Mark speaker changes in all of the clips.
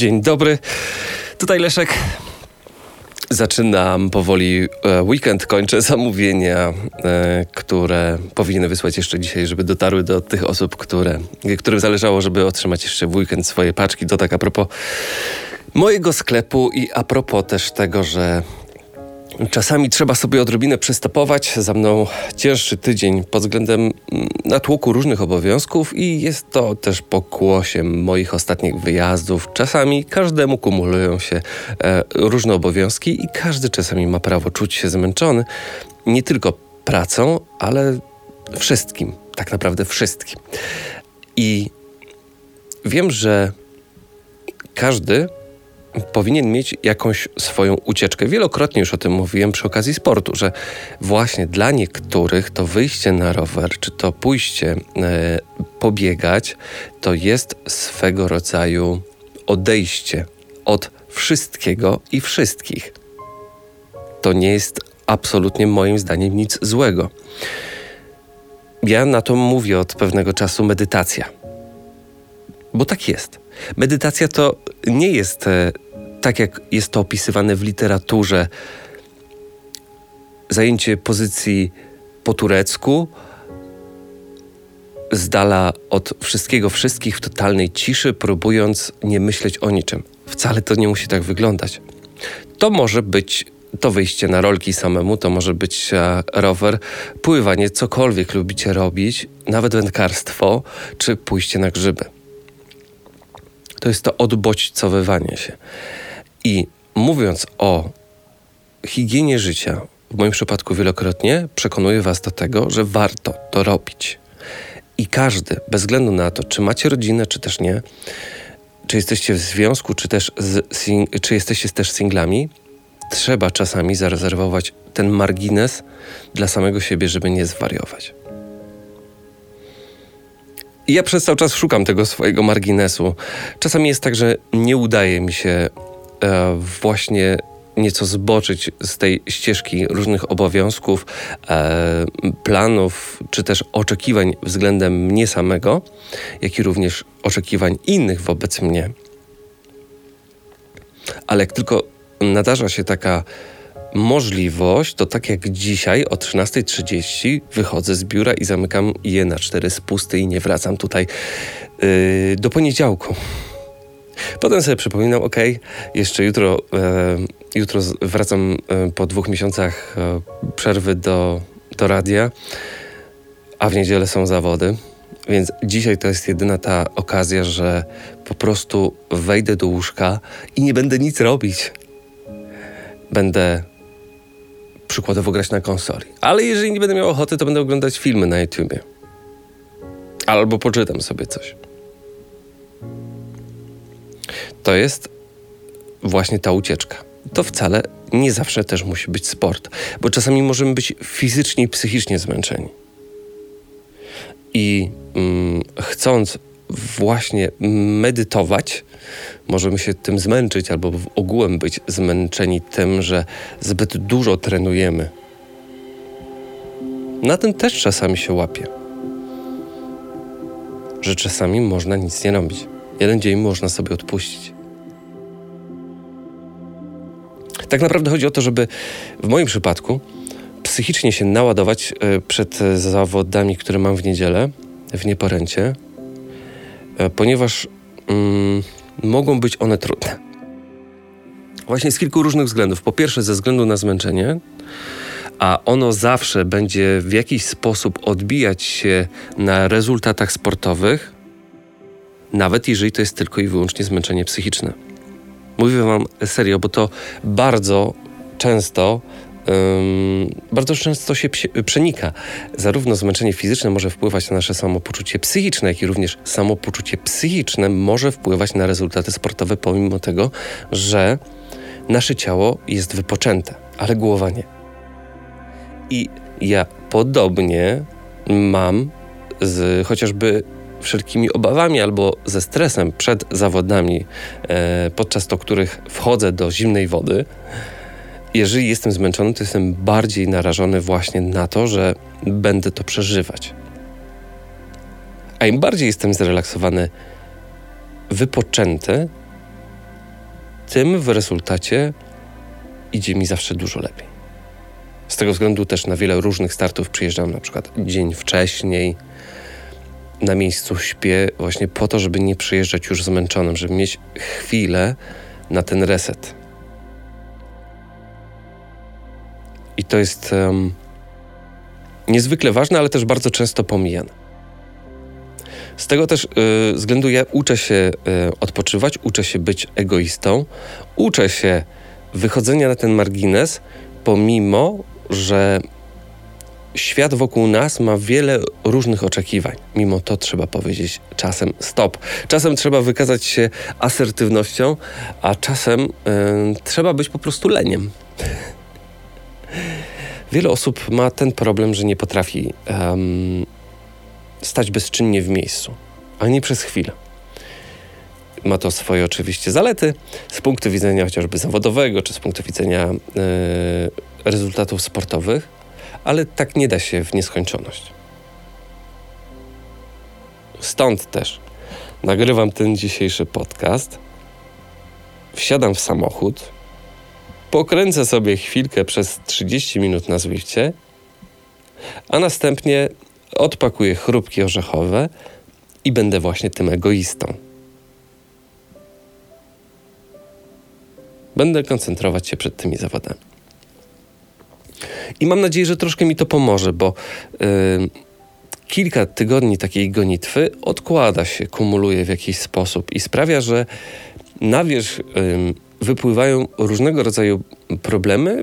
Speaker 1: Dzień dobry. Tutaj Leszek. Zaczynam powoli e, weekend, kończę zamówienia, e, które powinny wysłać jeszcze dzisiaj, żeby dotarły do tych osób, które, którym zależało, żeby otrzymać jeszcze w weekend swoje paczki. To tak a propos mojego sklepu i a propos też tego, że Czasami trzeba sobie odrobinę przystopować. Za mną cięższy tydzień pod względem mm, natłoku różnych obowiązków i jest to też pokłosiem moich ostatnich wyjazdów. Czasami każdemu kumulują się e, różne obowiązki i każdy czasami ma prawo czuć się zmęczony. Nie tylko pracą, ale wszystkim. Tak naprawdę wszystkim. I wiem, że każdy powinien mieć jakąś swoją ucieczkę. Wielokrotnie już o tym mówiłem przy okazji sportu, że właśnie dla niektórych to wyjście na rower, czy to pójście e, pobiegać, to jest swego rodzaju odejście od wszystkiego i wszystkich. To nie jest absolutnie moim zdaniem nic złego. Ja na to mówię od pewnego czasu medytacja. Bo tak jest. Medytacja to nie jest e, tak, jak jest to opisywane w literaturze, zajęcie pozycji po turecku, z dala od wszystkiego, wszystkich w totalnej ciszy, próbując nie myśleć o niczym. Wcale to nie musi tak wyglądać. To może być to wyjście na rolki samemu, to może być e, rower, pływanie, cokolwiek lubicie robić, nawet wędkarstwo, czy pójście na grzyby to jest to odbodźcowywanie się. I mówiąc o higienie życia, w moim przypadku wielokrotnie przekonuję Was do tego, że warto to robić. I każdy, bez względu na to, czy macie rodzinę, czy też nie, czy jesteście w związku, czy też z, czy jesteście też singlami, trzeba czasami zarezerwować ten margines dla samego siebie, żeby nie zwariować. I ja przez cały czas szukam tego swojego marginesu. Czasami jest tak, że nie udaje mi się e, właśnie nieco zboczyć z tej ścieżki różnych obowiązków, e, planów, czy też oczekiwań względem mnie samego, jak i również oczekiwań innych wobec mnie. Ale jak tylko nadarza się taka możliwość, to tak jak dzisiaj o 13.30 wychodzę z biura i zamykam je na cztery spusty i nie wracam tutaj yy, do poniedziałku. Potem sobie przypominam, ok, jeszcze jutro, e, jutro wracam e, po dwóch miesiącach e, przerwy do, do radia, a w niedzielę są zawody. Więc dzisiaj to jest jedyna ta okazja, że po prostu wejdę do łóżka i nie będę nic robić. Będę przykładowo grać na konsoli. Ale jeżeli nie będę miał ochoty, to będę oglądać filmy na YouTubie. Albo poczytam sobie coś. To jest właśnie ta ucieczka. To wcale nie zawsze też musi być sport, bo czasami możemy być fizycznie i psychicznie zmęczeni. I mm, chcąc właśnie medytować, możemy się tym zmęczyć albo w ogółem być zmęczeni tym, że zbyt dużo trenujemy. Na tym też czasami się łapie. Że czasami można nic nie robić. Jeden dzień można sobie odpuścić. Tak naprawdę chodzi o to, żeby w moim przypadku psychicznie się naładować e, przed zawodami, które mam w niedzielę, w nieporęcie, e, ponieważ mm, mogą być one trudne. Właśnie z kilku różnych względów. Po pierwsze, ze względu na zmęczenie, a ono zawsze będzie w jakiś sposób odbijać się na rezultatach sportowych, nawet jeżeli to jest tylko i wyłącznie zmęczenie psychiczne. Mówię Wam serio, bo to bardzo często bardzo często się przenika. Zarówno zmęczenie fizyczne może wpływać na nasze samopoczucie psychiczne, jak i również samopoczucie psychiczne może wpływać na rezultaty sportowe, pomimo tego, że nasze ciało jest wypoczęte, ale głowa nie. I ja podobnie mam z chociażby wszelkimi obawami albo ze stresem przed zawodami, e, podczas do których wchodzę do zimnej wody jeżeli jestem zmęczony, to jestem bardziej narażony właśnie na to, że będę to przeżywać. A im bardziej jestem zrelaksowany, wypoczęty, tym w rezultacie idzie mi zawsze dużo lepiej. Z tego względu też na wiele różnych startów przyjeżdżam na przykład dzień wcześniej. Na miejscu śpię właśnie po to, żeby nie przyjeżdżać już zmęczonym, żeby mieć chwilę na ten reset. I to jest um, niezwykle ważne, ale też bardzo często pomijane. Z tego też y, względu ja uczę się y, odpoczywać, uczę się być egoistą, uczę się wychodzenia na ten margines, pomimo, że świat wokół nas ma wiele różnych oczekiwań. Mimo to trzeba powiedzieć czasem stop. Czasem trzeba wykazać się asertywnością, a czasem y, trzeba być po prostu leniem. Wiele osób ma ten problem, że nie potrafi um, stać bezczynnie w miejscu, ani przez chwilę. Ma to swoje oczywiście zalety z punktu widzenia chociażby zawodowego, czy z punktu widzenia e, rezultatów sportowych, ale tak nie da się w nieskończoność. Stąd też nagrywam ten dzisiejszy podcast. Wsiadam w samochód, pokręcę sobie chwilkę przez 30 minut na Zwifcie, a następnie odpakuję chrupki orzechowe i będę właśnie tym egoistą. Będę koncentrować się przed tymi zawodami. I mam nadzieję, że troszkę mi to pomoże, bo yy, kilka tygodni takiej gonitwy odkłada się, kumuluje w jakiś sposób i sprawia, że na wierzch yy, wypływają różnego rodzaju problemy,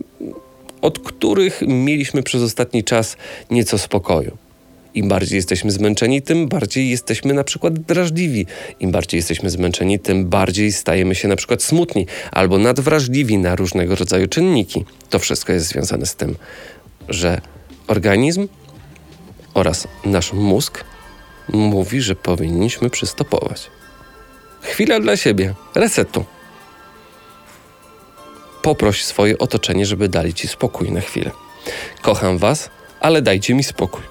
Speaker 1: od których mieliśmy przez ostatni czas nieco spokoju. Im bardziej jesteśmy zmęczeni, tym bardziej jesteśmy na przykład drażliwi. Im bardziej jesteśmy zmęczeni, tym bardziej stajemy się na przykład smutni albo nadwrażliwi na różnego rodzaju czynniki. To wszystko jest związane z tym, że organizm oraz nasz mózg mówi, że powinniśmy przystopować. Chwila dla siebie, resetu. Poproś swoje otoczenie, żeby dali ci spokój na chwilę. Kocham was, ale dajcie mi spokój.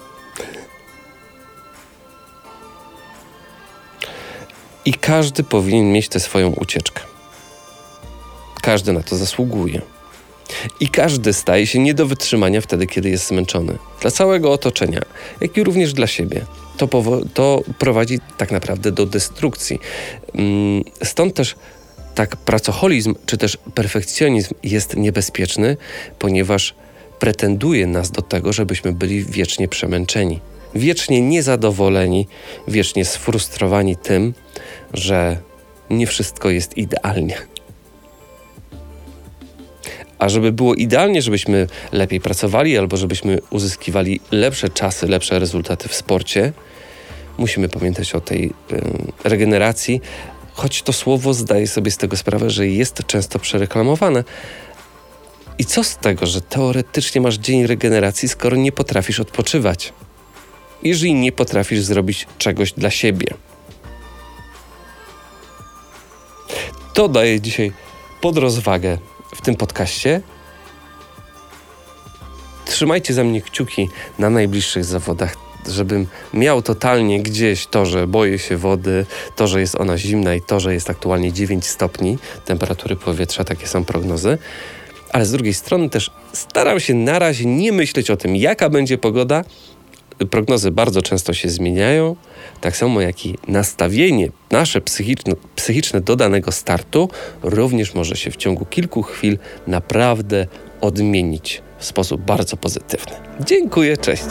Speaker 1: I każdy powinien mieć tę swoją ucieczkę. Każdy na to zasługuje. I każdy staje się nie do wytrzymania wtedy, kiedy jest zmęczony. Dla całego otoczenia, jak i również dla siebie. To, to prowadzi tak naprawdę do destrukcji. Mm, stąd też tak pracoholizm czy też perfekcjonizm jest niebezpieczny, ponieważ pretenduje nas do tego, żebyśmy byli wiecznie przemęczeni wiecznie niezadowoleni, wiecznie sfrustrowani tym, że nie wszystko jest idealnie. A żeby było idealnie, żebyśmy lepiej pracowali albo żebyśmy uzyskiwali lepsze czasy, lepsze rezultaty w sporcie, musimy pamiętać o tej regeneracji, choć to słowo zdaje sobie z tego sprawę, że jest często przereklamowane. I co z tego, że teoretycznie masz dzień regeneracji, skoro nie potrafisz odpoczywać? jeżeli nie potrafisz zrobić czegoś dla siebie. To daję dzisiaj pod rozwagę w tym podcaście. Trzymajcie za mnie kciuki na najbliższych zawodach, żebym miał totalnie gdzieś to, że boję się wody, to, że jest ona zimna i to, że jest aktualnie 9 stopni temperatury powietrza, takie są prognozy. Ale z drugiej strony też staram się na razie nie myśleć o tym, jaka będzie pogoda, prognozy bardzo często się zmieniają, tak samo jak i nastawienie nasze psychiczne, psychiczne do danego startu również może się w ciągu kilku chwil naprawdę odmienić w sposób bardzo pozytywny. Dziękuję, cześć.